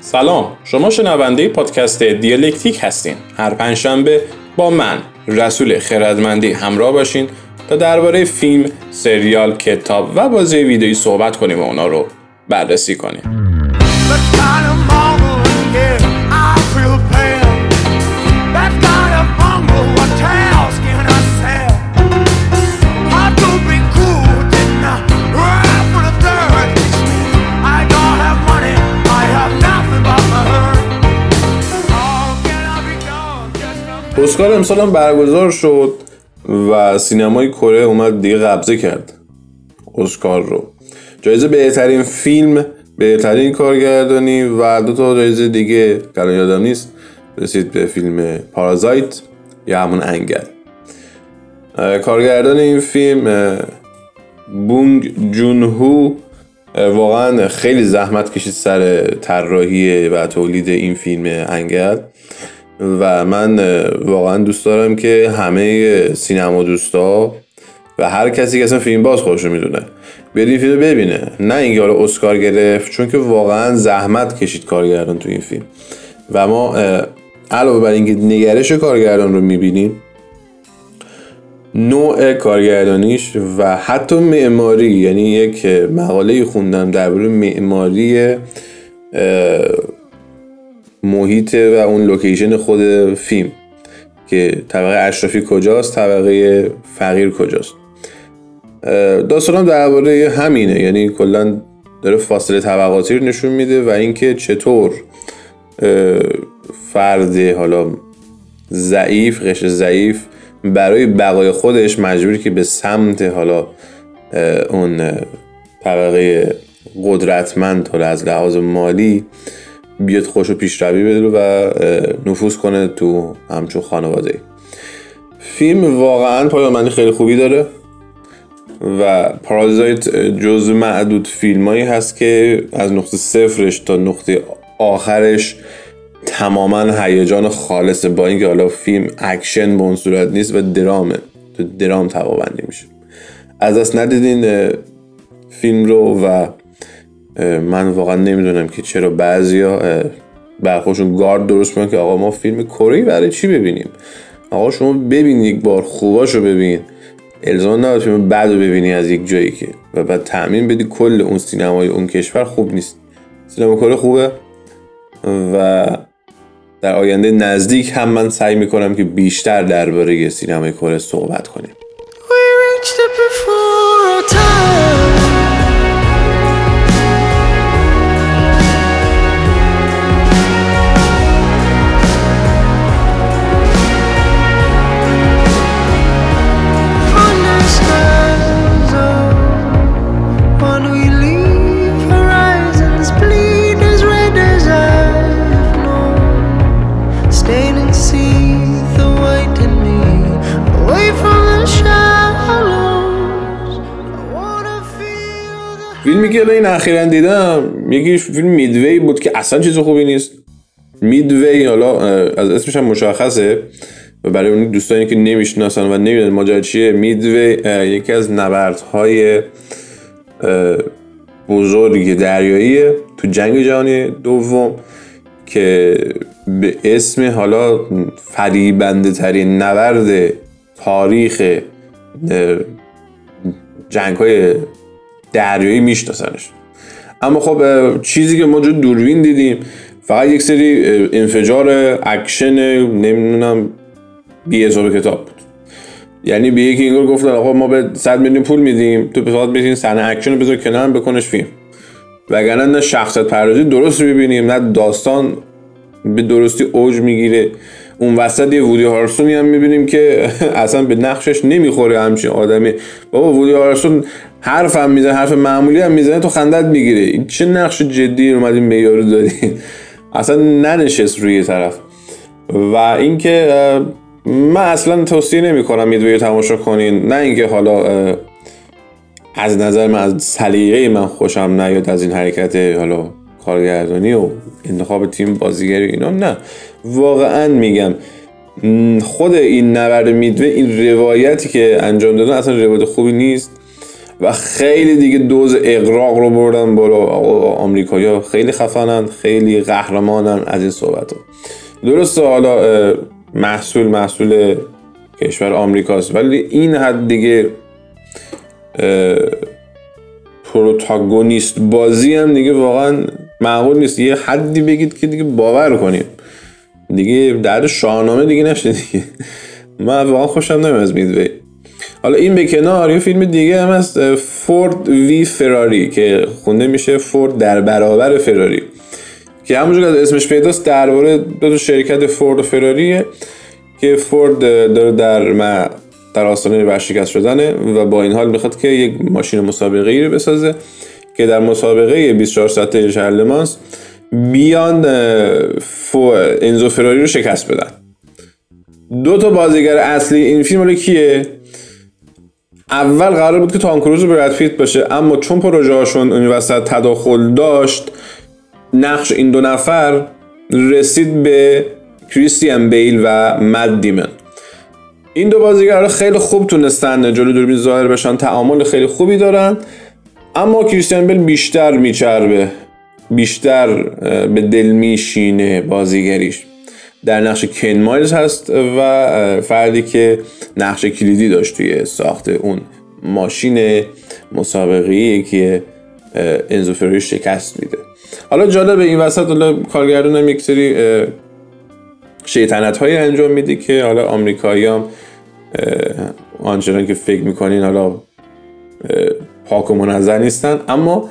سلام. شما شنونده پادکست دیالکتیک هستین. هر پنجشنبه با من رسول خردمندی همراه باشین تا درباره فیلم، سریال، کتاب و بازی ویدیویی صحبت کنیم و اونا رو بررسی کنیم. اسکار امسال هم برگزار شد و سینمای کره اومد دیگه قبضه کرد. اسکار رو. جایزه بهترین فیلم بهترین کارگردانی و دو تا جایزه دیگه که یادم نیست رسید به فیلم پارازایت یا همون انگل. کارگردان این فیلم بونگ جونهو واقعا خیلی زحمت کشید سر طراحی و تولید این فیلم انگل. و من واقعا دوست دارم که همه سینما دوستا و هر کسی که اصلا فیلم باز خودش رو می‌دونه بیاد این فیلم ببینه. نه اینکه حالا اسکار گرفت چون که واقعا زحمت کشید کارگردان تو این فیلم. و ما علاوه بر اینکه نگرش کارگردان رو می‌بینیم نوع کارگردانیش و حتی معماری یعنی یک مقاله خوندم درباره معماری محیط و اون لوکیشن خود فیلم که طبقه اشرافی کجاست طبقه فقیر کجاست. داستانم درباره همینه. یعنی کلا داره فاصله طبقاتی رو نشون میده و اینکه چطور فرد حالا ضعیف قش ضعیف برای بقای خودش مجبوری که به سمت حالا اون طبقه قدرتمند حالا از لحاظ مالی بیاد خودشو پیشروی بده و نفوذ کنه تو همچین خانواده. فیلم واقعا پایان خیلی خوبی داره و Parasite جز معدود فیلمایی هست که از نقطه صفرش تا نقطه آخرش تماما هیجان خالصه. با اینکه حالا فیلم اکشن به اون صورت نیست و درامه. تو درام طبقه‌بندی میشه. از دست ندیدین فیلم رو و من واقعا نمی‌دونم که چرا بعضیا برخوشون گارد درست کنن که آقا ما فیلم کره برای چی ببینیم؟ آقا شما ببین یک بار خوباشو ببین. الزام نداره فیلم بعد رو ببینی از یک جایی که. و بعد تأمین بدی کل اون سینمای اون کشور خوب نیست. سینما کره خوبه. و در آینده نزدیک هم من سعی می‌کنم که بیشتر درباره سینمای کره صحبت کنیم. فیلمی که این اخیرا دیدم. یکی فیلم میدوی بود که اصلا چیز خوبی نیست. میدوی حالا از اسمش هم مشخصه. و برای اون دوستانی که نمی‌شناسن و نمی‌دونن ماجرا چیه میدوی یکی از نبردهای بزرگ دریایی تو جنگ جهانی دوم که به اسم حالا فریبنده ترین نبرد تاریخ جنگ های دریایی میشناسنش اما خب چیزی که ما جلو دوربین دیدیم فقط یک سری انفجار اکشن نمی‌دونم بی حساب کتاب بود. یعنی به یکی انگار گفتن آقا ما بهت 100 میلیون پول میدیم تو فقط بشین صحنه اکشن رو بذار کنار بکنش فیلم. وگرنه نه شخصیت پردازی درست رو می‌بینیم نه داستان به درستی اوج می‌گیره. اون وسط یه وودی هارلسونی هم می‌بینیم که اصلا به نقشش نمی‌خوره همچین آدمی. بابا وودی هارسون حرف هم می‌زنه حرف معمولی هم می‌زنه تو خندت می‌گیره چه نقش جدی اومدیم میارو دادین اصلا ننشست روی طرف. و اینکه من اصلا توصیه نمی کنم میدوی تماشا کنین نه اینکه حالا از نظر من از سلیقه من خوشم نیاد از این حرکت حالا کارگردانی و انتخاب تیم بازیگری اینا نه. واقعا میگم. خود این نبرد میدوه این روایتی که انجام دادن اصلا روایت خوبی نیست. و خیلی دیگه دوز اقراق رو بردن بالا. آمریکایی‌ها خیلی خفنن خیلی قهرمانن از این صحبت ها. درسته حالا محصول محصول کشور آمریکاست. ولی این حد دیگه پروتاگونیست بازی هم دیگه واقعا معقول نیست. یه حدی بگید که دیگه باور کنیم دیگه درد شاهنامه دیگه نشه دیگه. من واقعا خوشم نمیم از میدوی. حالا این به کنار یه فیلم دیگه هم هست فورد وی فراری که خونده میشه فورد در برابر فراری. که همونجور که اسمش پیداست درباره دو تا شرکت فورد و فراریه که فورد داره در ما در آستانه ورشکست شدنه و با این حال می‌خواد که یک ماشین مسابقه ای رو بسازه که در مسابقه 24 ساعته شهر لمانس بیان فو انزو فراری رو شکست بدن. دو تا بازیگر اصلی این فیلم رو کیه؟ اول قرار بود که تام کروز و براد پیت باشه اما چون پروژه هاشون اون وسط تداخل داشت نقش این دو نفر رسید به کریستیان بیل و مد دیمن. این دو بازیگر خیلی خوب تونستن جلو دوربین ظاهر بشن تعامل خیلی خوبی دارن اما کریستیان بیل بیشتر میچربه. بیشتر به دل میشینه بازیگریش. در نقش کن مایلز هست و فردی که نقش کلیدی داشت توی ساخت اون ماشین مسابقه که انزو شکست میده. حالا جالب این وسط حالا کارگردان هم یک سری شیطنت های انجام میده که حالا آمریکایی هم آنچنان که فکر می‌کنین حالا پاک و منظر نیستن. اما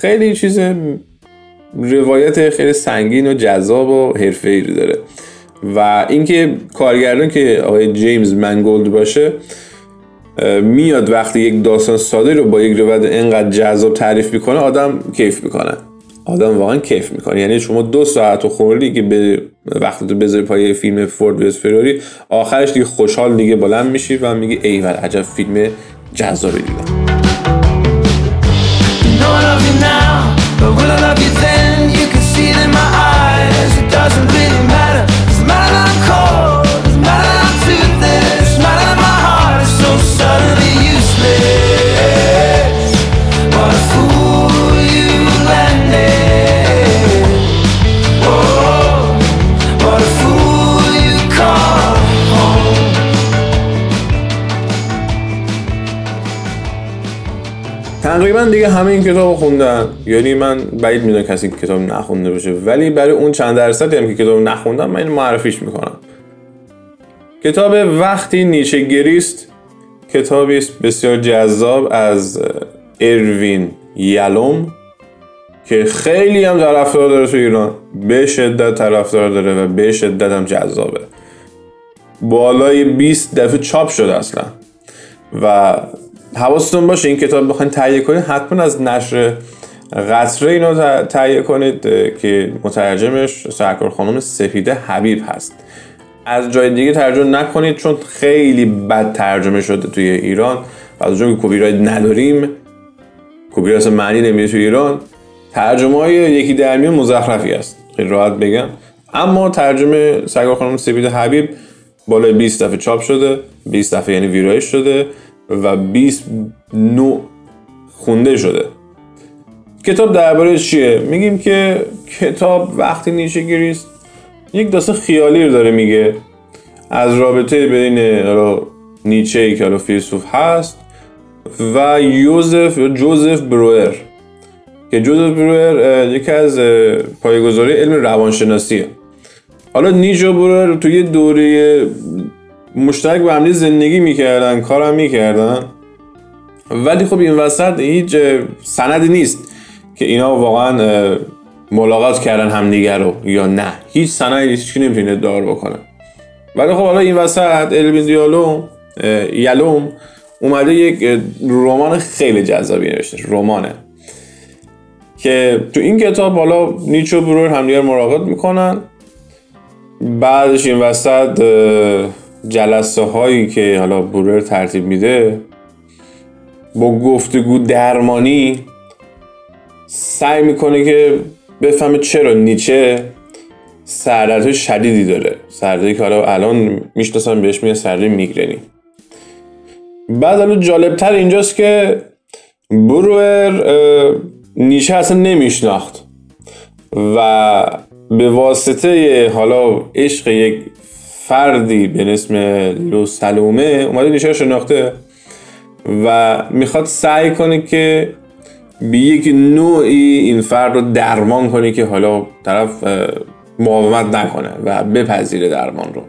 خیلی چیز روایت خیلی سنگین و جذاب و حرفه ای داره. و اینکه کارگردان که آقای جیمز منگولد باشه میاد وقتی یک داستان ساده رو با یک روایت اینقدر جذاب تعریف می‌کنه آدم کیف می‌کنه. آدم واقعا کیف می‌کنه. یعنی شما دو ساعت و خوردی که به وقتی تو بذاری پای فیلم فورد ویس فراری آخرش دیگه خوشحال دیگه بلند میشی و میگی ایول عجب فیلم جذابی دیدم. I love you now, but will I love you then? You can see it in my eyes, it doesn't really matter. تقریبا دیگه همه این کتاب خوندن. یعنی من بعید می‌دونم کسی کتاب نخونده باشه. ولی برای اون چند درصدی هم که کتاب نخوندم من این معرفیش می‌کنم. کتاب وقتی نیچه گریست کتابی است بسیار جذاب از اروین یلوم که خیلی هم طرفدار داره تو ایران. به شدت طرفدار داره و به شدت هم جذابه. بالای 20 دفعه چاپ شده اصلا. و حواستون باشه این کتاب بخواین تهیه کنید حتما از نشر قطره اینو تهیه کنید که مترجمش سرکار خانم سفیده حبیب هست. از جای دیگه ترجمه نکنید چون خیلی بد ترجمه شده توی ایران. و از چون که کپی نداریم کپی رایت معنی نمیده توی ایران. ترجمه های یکی در میون مزخرفی است خیلی راحت بگم. اما ترجمه سرکار خانم سفیده حبیب بالای 20 دفعه چاپ شده. 20 دفعه یعنی ویرایش شده. و 20 نوع خونده شده. کتاب درباره چیه؟ میگیم که کتاب وقتی نیچه گریست یک داستان خیالی رو داره میگه. از رابطه بین نیچه ای که فیلسوف هست و یوزف جوزف بروئر که جوزف بروئر یکی از پایگذاری علم روانشناسیه. حالا نیچه بروئر توی دوره مشترک به همدیگه زندگی می‌کردن کارم می‌کردن. ولی خب این وسط هیچ سندی نیست که اینا واقعا ملاقات کردن همدیگه رو یا نه. هیچ سندی هیچ که نمی‌تونه دار بکنه. ولی خب حالا این وسط الوین دیالوم یلوم اومده یک رمان خیلی جذابی نوشته رمانه. که تو این کتاب حالا نیچو برور همدیگه مراقبت می‌کنن. بعدش این وسط جلسه هایی که حالا بورر ترتیب میده با گفتگو درمانی سعی می‌کنه که بفهمه چرا نیچه سردردهای شدیدی داره. سردردی که حالا الان می‌شناسن بهش میگن سردردی میگرنی. بعد حالا جالبتر اینجاست که بروئر نیچه اصلا نمیشناخت و به واسطه حالا عشق یک فردی به اسم لو سلومه اومده نیچه شناخته و می‌خواد سعی کنه که به یک نوعی این فرد رو درمان کنه که حالا طرف مقاومت نکنه و بپذیره درمان رو.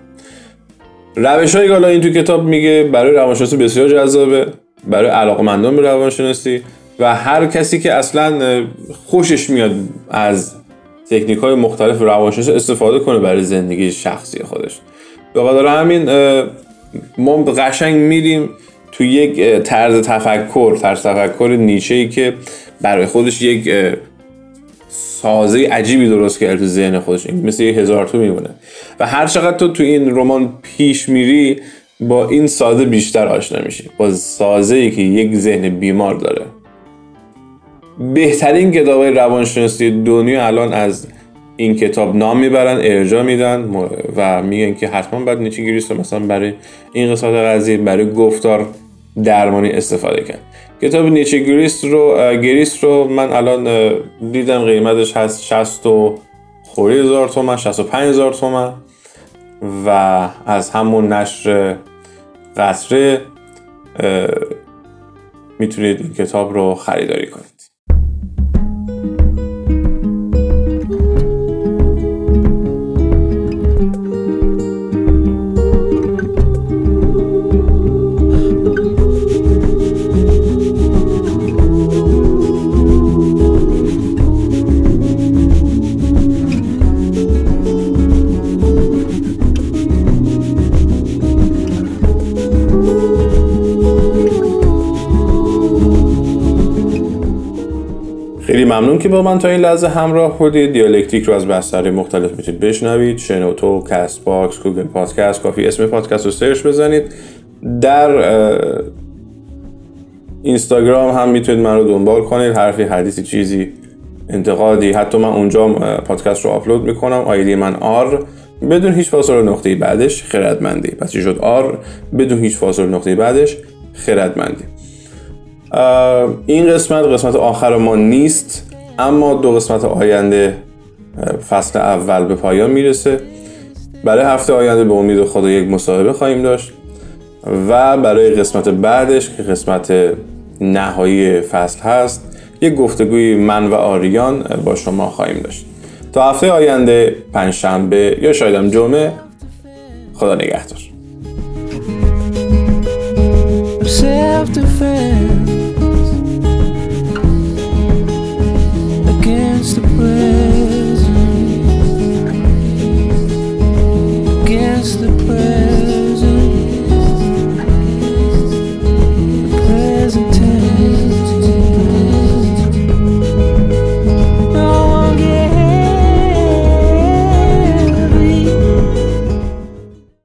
روش هایی که حالا این تو کتاب میگه برای روانشناسی بسیار جذابه برای علاقمندان به روانشناسی و هر کسی که اصلا خوشش میاد از تکنیک های مختلف روانشناسی استفاده کنه برای زندگی شخصی خودش. به خاطر همین ما قشنگ میریم تو یک طرز تفکر طرز تفکر نیچه ای که برای خودش یک سازه عجیبی درست کرد تو ذهن خودش. مثل یه هزار تو میمونه. و هر چقدر تو تو این رمان پیش میری با این سازه بیشتر آشنا میشی. با سازه ای که یک ذهن بیمار داره. بهترین کتاب روانشناسی دنیا الان از این کتاب نام می‌برن ارجا میدن و میگن که حتما باید نیچه گریست مثلا برای این قسمت قضیه برای گفتار درمانی استفاده کرد. کتاب نیچه گریست رو گریست رو من الان دیدم قیمتش هست 60 و خوری هزار تومن 65 هزار تومن و از همون نشر قطره می‌تونید این کتاب رو خریداری کنید. ممنون که با من تا این لحظه همراه بودید. دیالکتیک رو از بستر مختلف می‌تونید بشنوید. شنوتو Castbox Google Podcast کافیه اسم پادکست رو search بزنید. در اینستاگرام هم می‌تونید من رو دنبال کنید. حرفی حدیثی چیزی انتقادی. حتی من اونجا پادکست رو آپلود می‌کنم. آیدی من R بدون هیچ فاصله نقطه بعدش خردمندی. پس چی شد؟ R بدون هیچ فاصله نقطه بعدش خردمندی. این قسمت قسمت آخر ما نیست. اما دو قسمت آینده فصل اول به پایان می‌رسه. برای هفته آینده به امید خدا یک مصاحبه خواهیم داشت و برای قسمت بعدش که قسمت نهایی فصل هست یک گفتگوی من و آریان با شما خواهیم داشت. تا هفته آینده پنجشنبه یا شایدم جمعه خدا نگهدار.